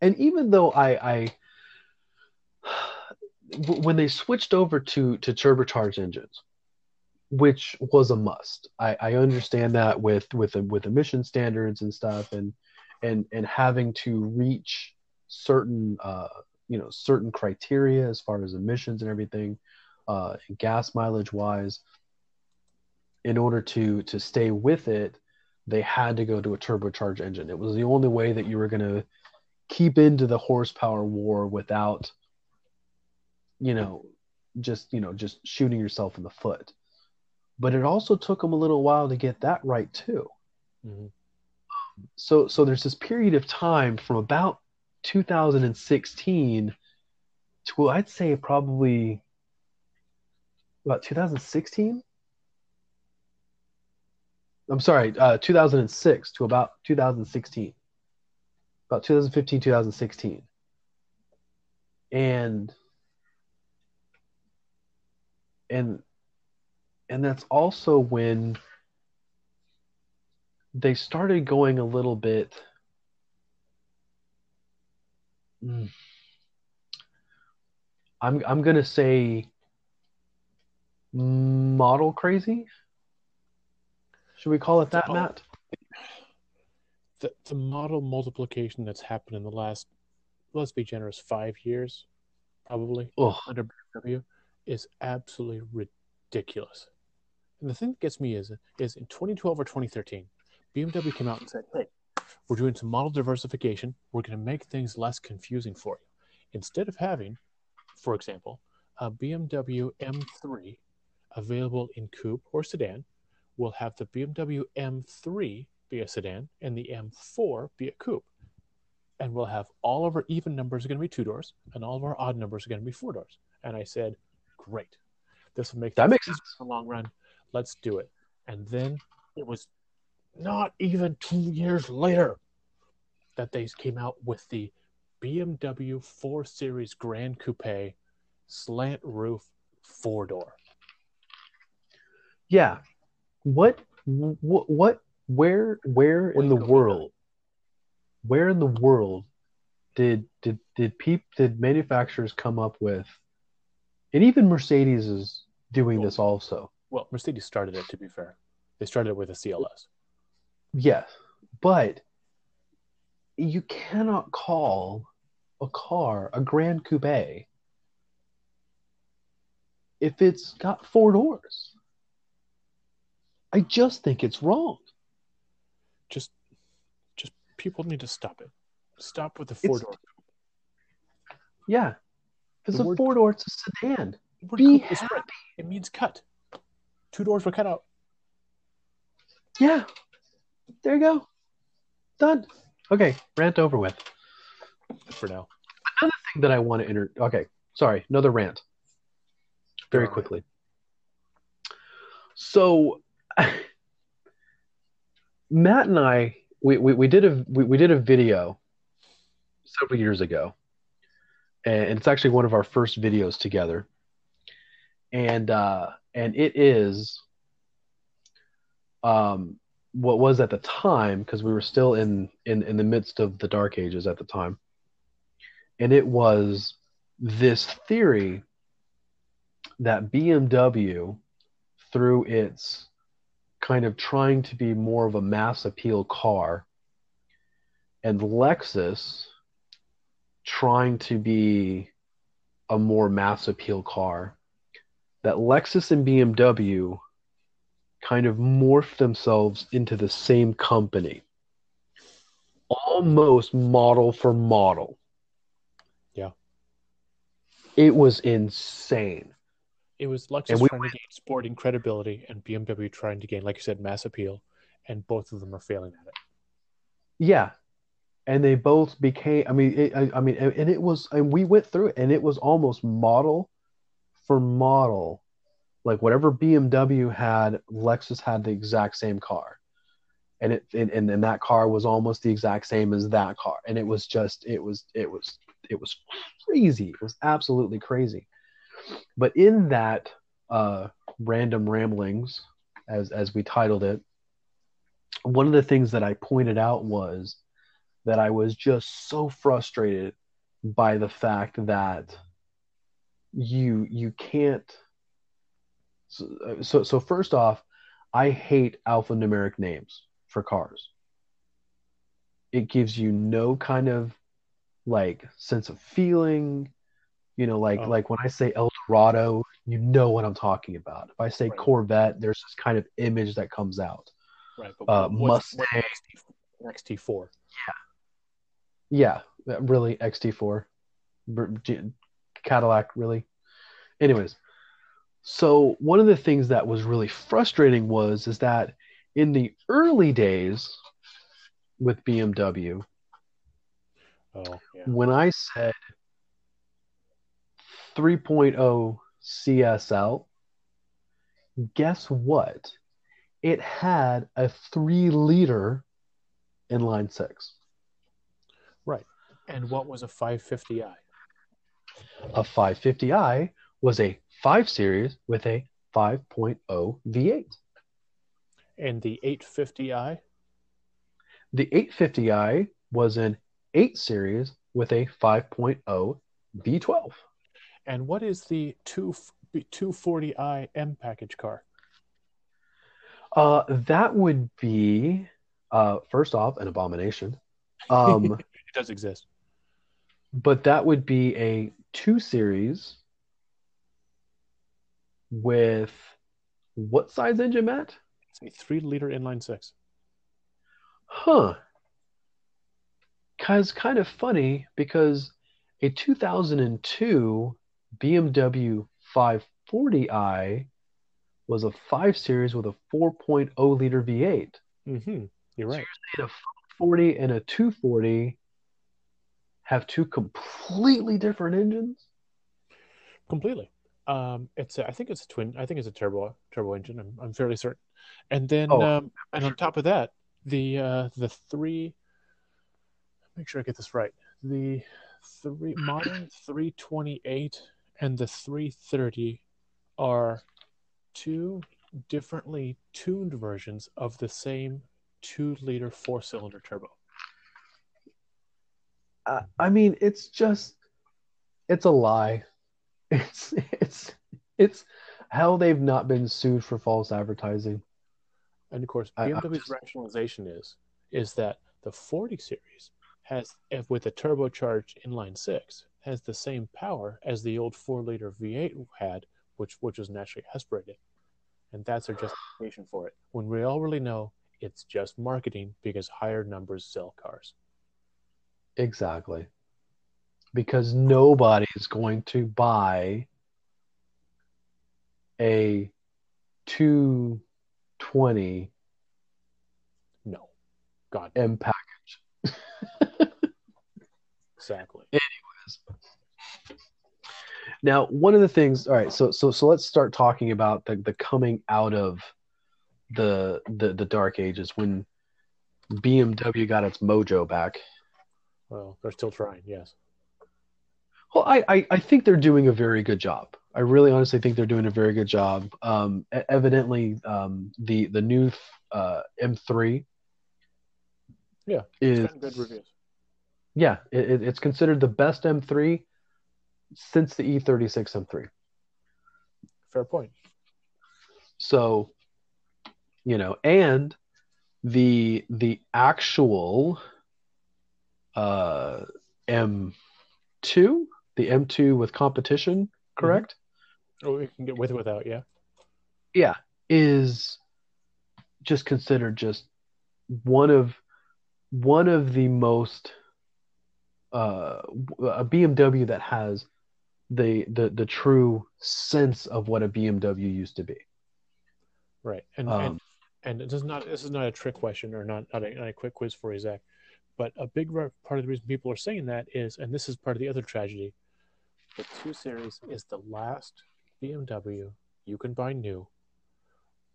and even though I I when they switched over to to turbocharged engines, which was a must. I, I understand that with with with emission standards and stuff, and and and having to reach certain uh, you know certain criteria as far as emissions and everything, uh, gas mileage wise. In order to to stay with it, they had to go to a turbocharged engine. It was the only way that you were going to keep into the horsepower war without, you know, just you know just shooting yourself in the foot. But it also took them a little while to get that right too. Mhm. So so there's this period of time from about 2016 to I'd say probably about 2016. I'm sorry, uh, 2006 to about 2016, about 2015, 2016, and and and that's also when they started going a little bit. Mm, I'm I'm gonna say model crazy. Should we call it that, Oh. Matt? The, the model multiplication that's happened in the last, let's be generous, five years, probably. Oh, under BMW is absolutely ridiculous. And the thing that gets me is is in 2012 or 2013, BMW came out and said, "Hey, we're doing some model diversification. We're going to make things less confusing for you. Instead of having, for example, a BMW M3 available in coupe or sedan. We'll have the BMW M3 be a sedan and the M4 be a coupe. And we'll have all of our even numbers are going to be two doors and all of our odd numbers are going to be four doors. And I said, great. This will make That makes easier in the long run. Let's do it. And then it was not even two years later that they came out with the BMW 4 Series Grand Coupe slant roof four door. Yeah. What what what where where in the world where in the world did did did peop did manufacturers come up with and even Mercedes is doing this also. Well, Mercedes started it, to be fair. They started it with a CLS. Yes. But you cannot call a car a Grand Coupe if it's got four doors. I just think it's wrong. Just, just people need to stop it. Stop with the four door. Yeah. If it's The a four door, it's a sedan. Be is It means cut. Two doors were cut out. Yeah. There you go. Done. Okay, rant over with. For now, Another Thing that I want to enter. Okay, sorry, another rant. Very Go on. quickly. So, Matt and I, we, we, we did a we, we did a video several years ago, and it's actually one of our first videos together. And uh, and it is um, what was at the time because we were still in, in in the midst of the dark ages at the time, and it was this theory that BMW, through its kind of trying to be more of a mass appeal car, and Lexus trying to be a more mass appeal car, that Lexus and BMW kind of morphed themselves into the same company, almost model for model. Yeah. It was insane. it was Lexus we trying to gain sporting credibility and BMW trying to gain, like you said, mass appeal, and both of them are failing at it. Yeah. And they both became, I mean, it, I, I mean, and it was, and we went through it, and it was almost model for model. Like whatever BMW had, Lexus had the exact same car. And it, and, and, and that car was almost the exact same as that car. And it was just, it was, it was, it was crazy. It was absolutely crazy. But in that uh, random ramblings, as, as we titled it, one of the things that I pointed out was that I was just so frustrated by the fact that you you can't so so, so first off I hate alphanumeric names for cars. It gives you no kind of like sense of feeling, you know, like Oh. like when I say El Dorado, you know what I'm talking about. If I say Right. Corvette, there's this kind of image that comes out. Right. But Uh, Mustang. what's XT, XT4. Yeah, yeah really XT4, Br- G- Cadillac, really. Anyways, so one of the things that was really frustrating was is that in the early days with BMW, Oh, yeah. when I said 3.0 CSL, guess what? It had a three liter inline six. Right. And what was a 550i? A 550i was a 5 Series with a 5.0 V8. And the 850i? The 850i was an 8 Series with a 5.0 V12. And what is the 2, 240i M package car? Uh, that would be, uh, first off, an abomination. Um, It does exist. but that would be a 2 Series with what size engine, Matt? It's a 3 liter inline 6. Huh. Cause kind of funny because a 2002 BMW 540i was a 5 series with a 4.0 liter V8. Mm-hmm. You're right. A 540 and a 240 have two completely different engines. Completely. Um, it's a, I think it's a twin. I think it's a turbo turbo engine. I'm, I'm fairly certain. And then Oh, um, and on top of that, the uh, the three. Make sure I get this right. The three modern 328 and the 330 are two differently tuned versions of the same two liter four cylinder turbo. I, I mean, it's just, it's a lie. It's, it's, it's how they've not been sued for false advertising. And of course, BMW's just- rationalization is is that the 40 series has, if with a turbocharged inline six, has the same power as the old four liter V8 had, which which was naturally aspirated, and that's their justification for it. When we all really know it's just marketing because higher numbers sell cars. Exactly. Because nobody is going to buy a 220 No, God, M package. exactly. Anyways now, one of the things, all right, so so so let's start talking about the the coming out of the the the dark ages when BMW got its mojo back. Well, they're still trying. Yes. Well, I, I, I think they're doing a very good job. I really honestly think they're doing a very good job. Um, evidently, um, the the new uh, M3 Yeah, is good reviews. yeah it, it- it's considered the best M3 since the E E36 M3. Fair point. So, you know, and the the actual uh, M2, the M2 with competition, correct? Oh, we can get with or without. Yeah. yeah, is just considered just one of one of the most uh, a BMW that has the the the true sense of what a BMW used to be. Right. And Um, and and it does not this is not a trick question or not not a, not a quick quiz for you, Zach. But a big part of the reason people are saying that is, and this is part of the other tragedy, the two series is the last BMW you can buy new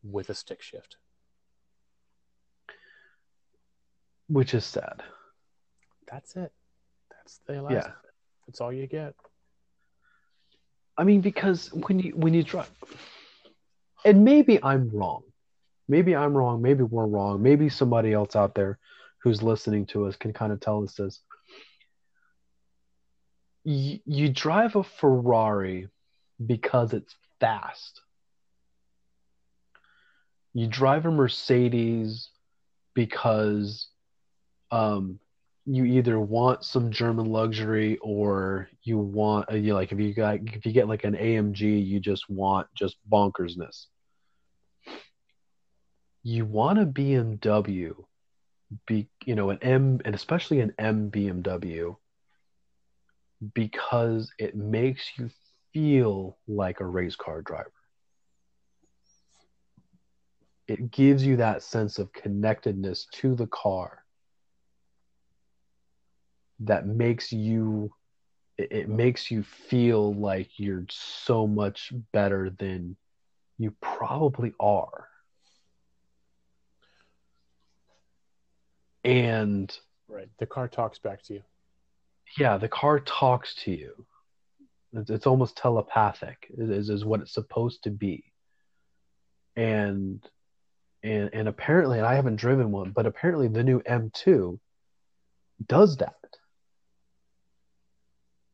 with a stick shift. which is sad. That's it. That's the last. Yeah. That's all you get. I mean, because when you when you drive, and maybe I'm wrong, maybe I'm wrong, maybe we're wrong, maybe somebody else out there who's listening to us can kind of tell us this. You, drive a Ferrari because it's fast. You drive a Mercedes because um, you either want some German luxury or you want uh, you like if you got if you get like an AMG, you just want just bonkersness. You want a BMW, be you know an M and especially an M BMW because it makes you feel like a race car driver. It gives you that sense of connectedness to the car that makes you it, makes you feel like you're so much better than you probably are and Right. The car talks back to you. yeah the car talks to you it's, it's almost telepathic is, is what it's supposed to be and and and apparently and i haven't driven one but apparently the new m2 does that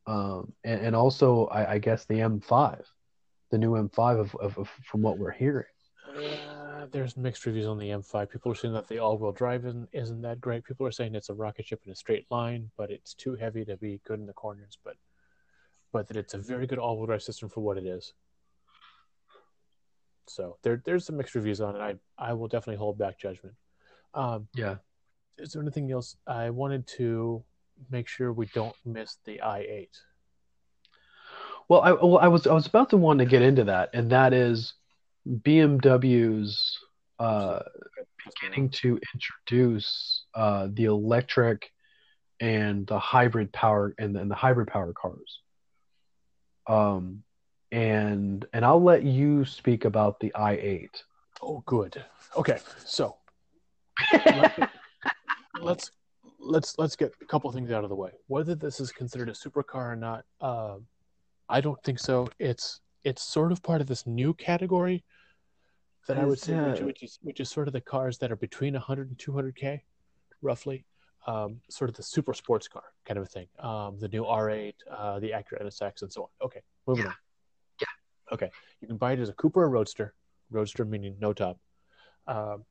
um and, and also I, I guess the m5 the new m5 of, of, of from what we're hearing Uh, there's mixed reviews on the M5. People are saying that the all-wheel drive isn't, isn't that great. People are saying it's a rocket ship in a straight line, but it's too heavy to be good in the corners. But but that it's a very good all-wheel drive system for what it is. So there there's some mixed reviews on it. I I will definitely hold back judgment. Um, yeah is there anything else? I wanted to make sure we don't miss the i8. Well, I well, I was I was about to want to get into that, and that is BMW's uh, beginning to introduce uh, the electric and the hybrid power and, and the hybrid power cars. Um, and and I'll let you speak about the i8. Oh, good. Okay, so let's let's let's let's get a couple things out of the way. Whether this is considered a supercar or not, uh, I don't think so. It's it's sort of part of this new category that I would say, which, which, is which is sort of the cars that are between 100 and 200k, roughly. Um, sort of the super sports car kind of a thing. Um, the new R8, uh, the Acura NSX, and so on. Okay, moving Yeah. on. Yeah. Okay, you can buy it as a Cooper or Roadster. Roadster meaning no top. Um,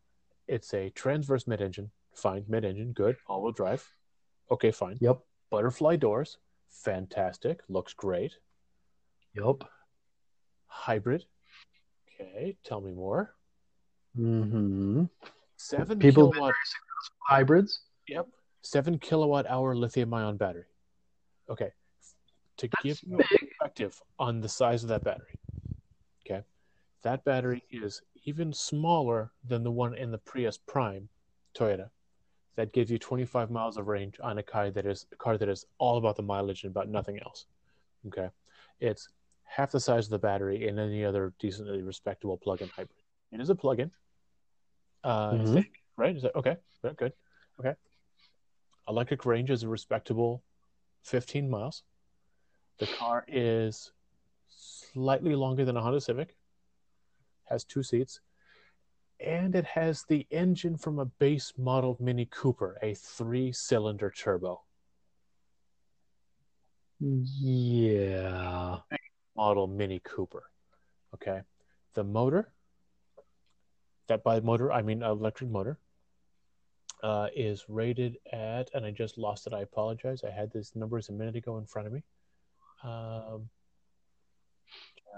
it's a transverse mid-engine. Fine, mid-engine, good. All-wheel drive. Okay, fine. Yep. Butterfly doors. Fantastic. Looks great. Yep. Hybrid. Okay, tell me more. Mm-hmm. Seven People kilowatt. hybrids. Yep. Seven kilowatt hour lithium ion battery. Okay. To give you big. perspective on the size of that battery. Okay. That battery is even smaller than the one in the Prius Prime Toyota. That gives you 25 miles of range on a car that is a car that is all about the mileage and about nothing else. Okay. It's half the size of the battery in any other decently respectable plug-in hybrid. It is a plug-in. Uh, I Mhm. think, right? Is that okay? Good, good. Okay. Electric range is a respectable 15 miles. The car is slightly longer than a Honda Civic, has two seats, and it has the engine from a base model Mini Cooper, a three cylinder turbo Yeah. Model Mini Cooper. Okay. The motor, that by motor, I mean electric motor, uh, is rated at, and I just lost it. I apologize. I had these numbers a minute ago in front of me. Um,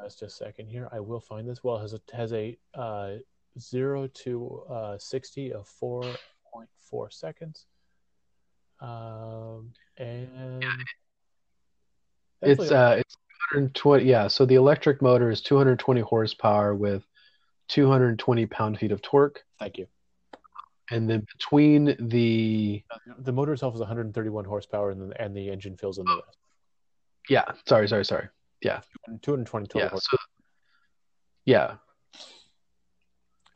just a second here. I will find this. Well, has a, has a uh, 0 to uh, 60 of 4.4 seconds. Um, and It's Definitely- uh it's 220 yeah, so the electric motor is 220 horsepower with 220 pound feet of torque. thank you. And then between the The motor itself is 131 horsepower, and the, and the engine fills in the rest. yeah, sorry, sorry, sorry. Yeah. 220 total Yeah, horsepower. so yeah.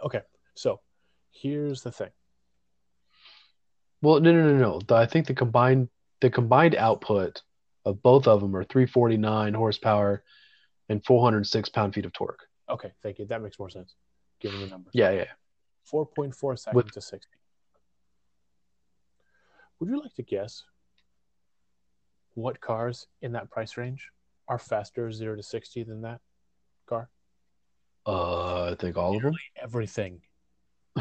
Okay, so here's the thing. Well, no, no, no, no. The, I think the combined the combined output of both of them are 349 horsepower and 406 pound feet of torque. Okay, thank you. That makes more sense, Give given the number. Yeah, yeah. 4.4 seconds With- to 60. Would you like to guess what cars in that price range are faster 0 to 60 than that car? Uh, I think all of them. Everything.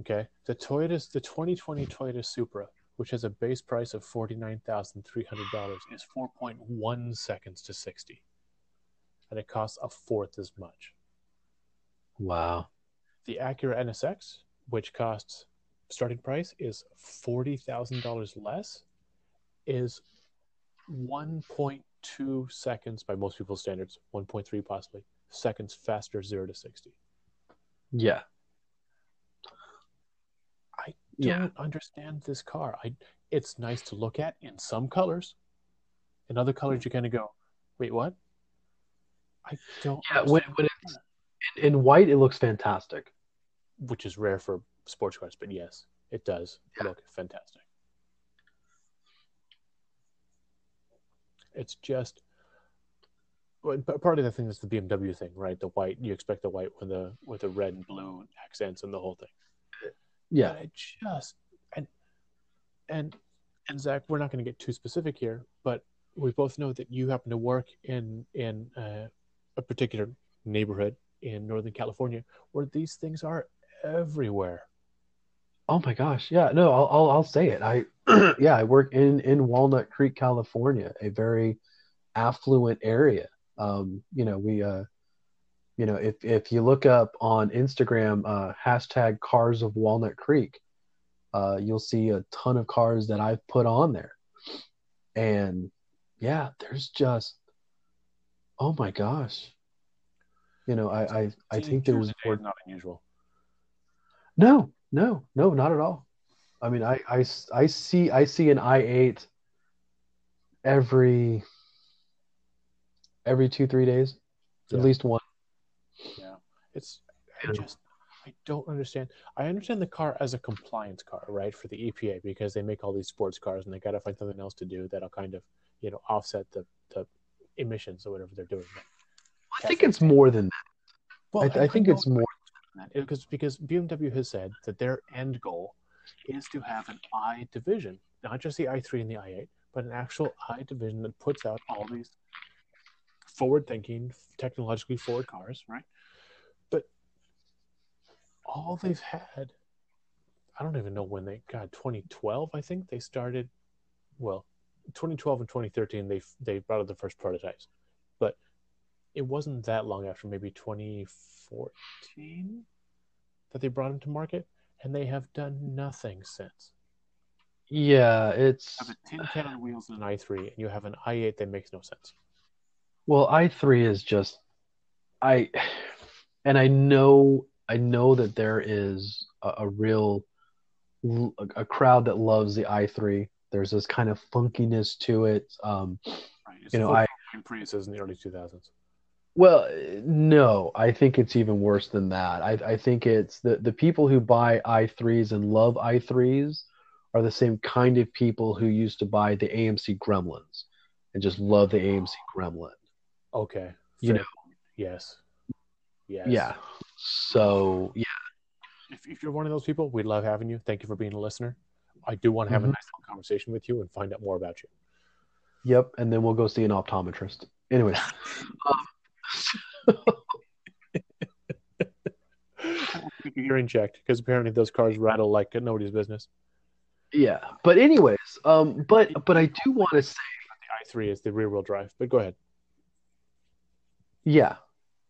okay, the Toyota's the 2020 Toyota Supra, which has a base price of $49,300, is 4.1 seconds to 60. And it costs a fourth as much. Wow. The Acura NSX, which costs starting price is forty thousand dollars less, is one point two seconds by most people's standards, one point three possibly seconds faster zero to sixty. Yeah. Yeah. don't understand this car. I it's nice to look at in some colors. In other colors you kind of go, wait, what? I don't Yeah, when, when it's in, in white, it looks fantastic. which is rare for sports cars, but yes, it does Yeah. look fantastic. It's just part of the thing is the BMW thing, right? The white you expect the white with the with the red and blue accents and the whole thing. Yeah. But I just and and and Zach, we're not going to get too specific here, but we both know that you happen to work in in uh, a particular neighborhood in Northern California where these things are everywhere. Oh my gosh. Yeah. No, I'll I'll, I'll say it. I yeah, I work in in Walnut Creek, California, a very affluent area. Um, you know, we uh you know, if if you look up on Instagram uh hashtag cars of Walnut Creek, uh you'll see a ton of cars that I've put on there. And yeah, there's just oh my gosh. You know, I I, I think there's more not unusual. No, no, no, not at all. I mean, I, I, I see I see an i8 every every two three days, Yeah. at least one. It's I just I don't understand. I understand the car as a compliance car, right, for the EPA because they make all these sports cars and they got to find something else to do that'll kind of you know offset the the emissions or whatever they're doing. I think it's more than that. Well, I, I think know it's more. that because because BMW has said that their end goal is to have an i division, not just the i3 and the i8, but an actual i division that puts out all these forward-thinking, technologically forward cars, right? All they've had, I don't even know when they got 2012. I think they started. Well, 2012 and 2013, they they brought out the first prototypes, but it wasn't that long after maybe 2014 that they brought them to market, and they have done nothing since. Yeah, it's have a tin can on wheels and an i3, and you have an i8 that makes no sense. well, i3 is just I, and I know I know that there is a, a real a crowd that loves the i3. There's this kind of funkiness to it. Um, Right? It's You know, I- Priuses in the early 2000s. Well, no, I think it's even worse than that. I, I think it's the, the people who buy i3s and love i3s are the same kind of people who used to buy the AMC Gremlins and just love the AMC Gremlin. Okay. You fair know. Yes. Yes. Yeah. So, yeah. If, if you're one of those people, we love having you. Thank you for being a listener. I do want to have a Mhm. nice little conversation with you and find out more about you. Yep. And then we'll go see an optometrist. Anyways. Keep your hearing checked because apparently those cars rattle like nobody's business. yeah. But anyways, um, but but I do want to say The i3 is the rear wheel drive, but go ahead. Yeah.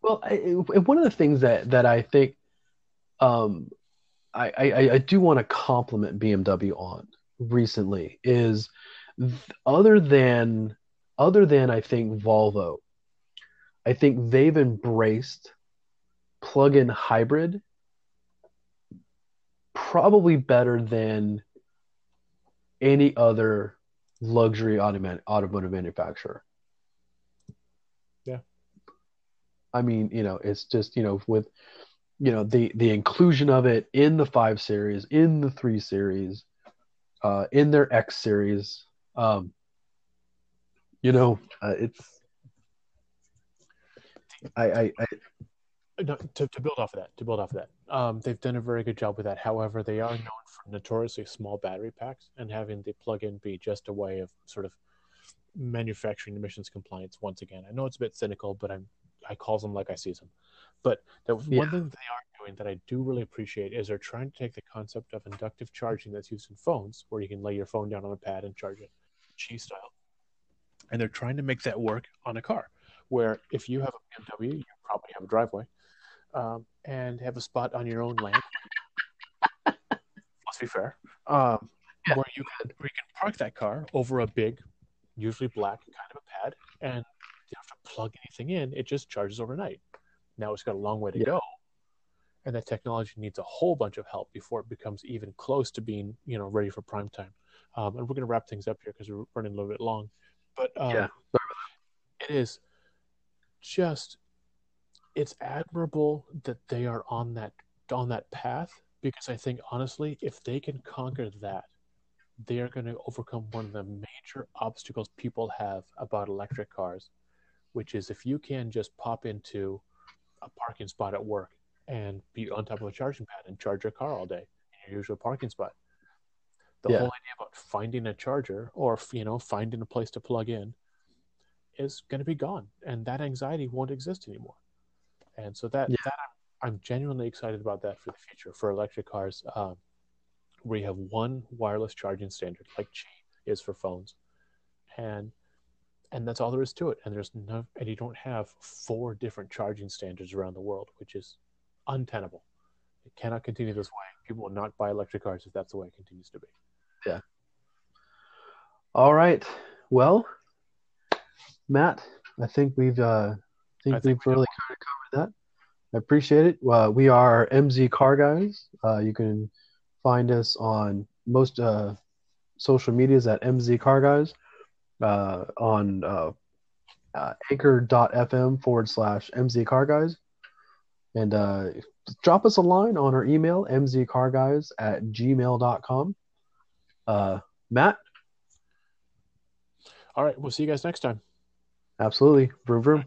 Well, I, one of the things that that I think um, I, I I do want to compliment BMW on recently is th- other than other than I think Volvo, I think they've embraced plug-in hybrid probably better than any other luxury automotive manufacturer. I mean, you know, it's just, you know, with, you know, the the inclusion of it in the five series, in the three series, uh, in their X series, um, you know, uh, it's. I, I, I No, to, to build off of that, to build off of that, um, they've done a very good job with that. However, they are known for notoriously small battery packs and having the plug-in be just a way of sort of manufacturing emissions compliance. Once again, I know it's a bit cynical, but I'm I calls them like I sees them. But the Yeah. one thing that they are doing that I do really appreciate is they're trying to take the concept of inductive charging that's used in phones, where you can lay your phone down on a pad and charge it, Qi style, and they're trying to make that work on a car. Where if you have a BMW, you probably have a driveway um, and have a spot on your own land. Let's be fair. Um, Yeah. Where you can where you can park that car over a big, usually black kind of a pad, and you don't have to plug anything in. It just charges overnight. Now it's got a long way to Yeah. go, and that technology needs a whole bunch of help before it becomes even close to being you know ready for prime time. Um, and we're going to wrap things up here because we're running a little bit long. But um, Yeah. it is just it's admirable that they are on that on that path because I think honestly, if they can conquer that, they are going to overcome one of the major obstacles people have about electric cars, which is if you can just pop into a parking spot at work and be on top of a charging pad and charge your car all day in your usual parking spot. The Yeah. whole idea about finding a charger or you know finding a place to plug in is going to be gone, and that anxiety won't exist anymore. And so that Yeah. that I'm, I'm genuinely excited about that for the future for electric cars, um, where you have one wireless charging standard like Qi is for phones, and and that's all there is to it. And there's no and you don't have four different charging standards around the world, which is untenable. It cannot continue this way. People will not buy electric cars if that's the way it continues to be. Yeah. All right. Well, Matt, I think we've uh, I think, I think we've really kind of covered that. I appreciate it. Uh, we are MZ Car Guys. Uh, you can find us on most uh, social medias at MZ Car Guys. Uh, on uh, uh, anchor.fm forward slash MZ Car Guys. And uh, drop us a line on our email, mzcarguys at gmail.com. Uh, Matt, All right, we'll see you guys next time. absolutely. Vroom, vroom.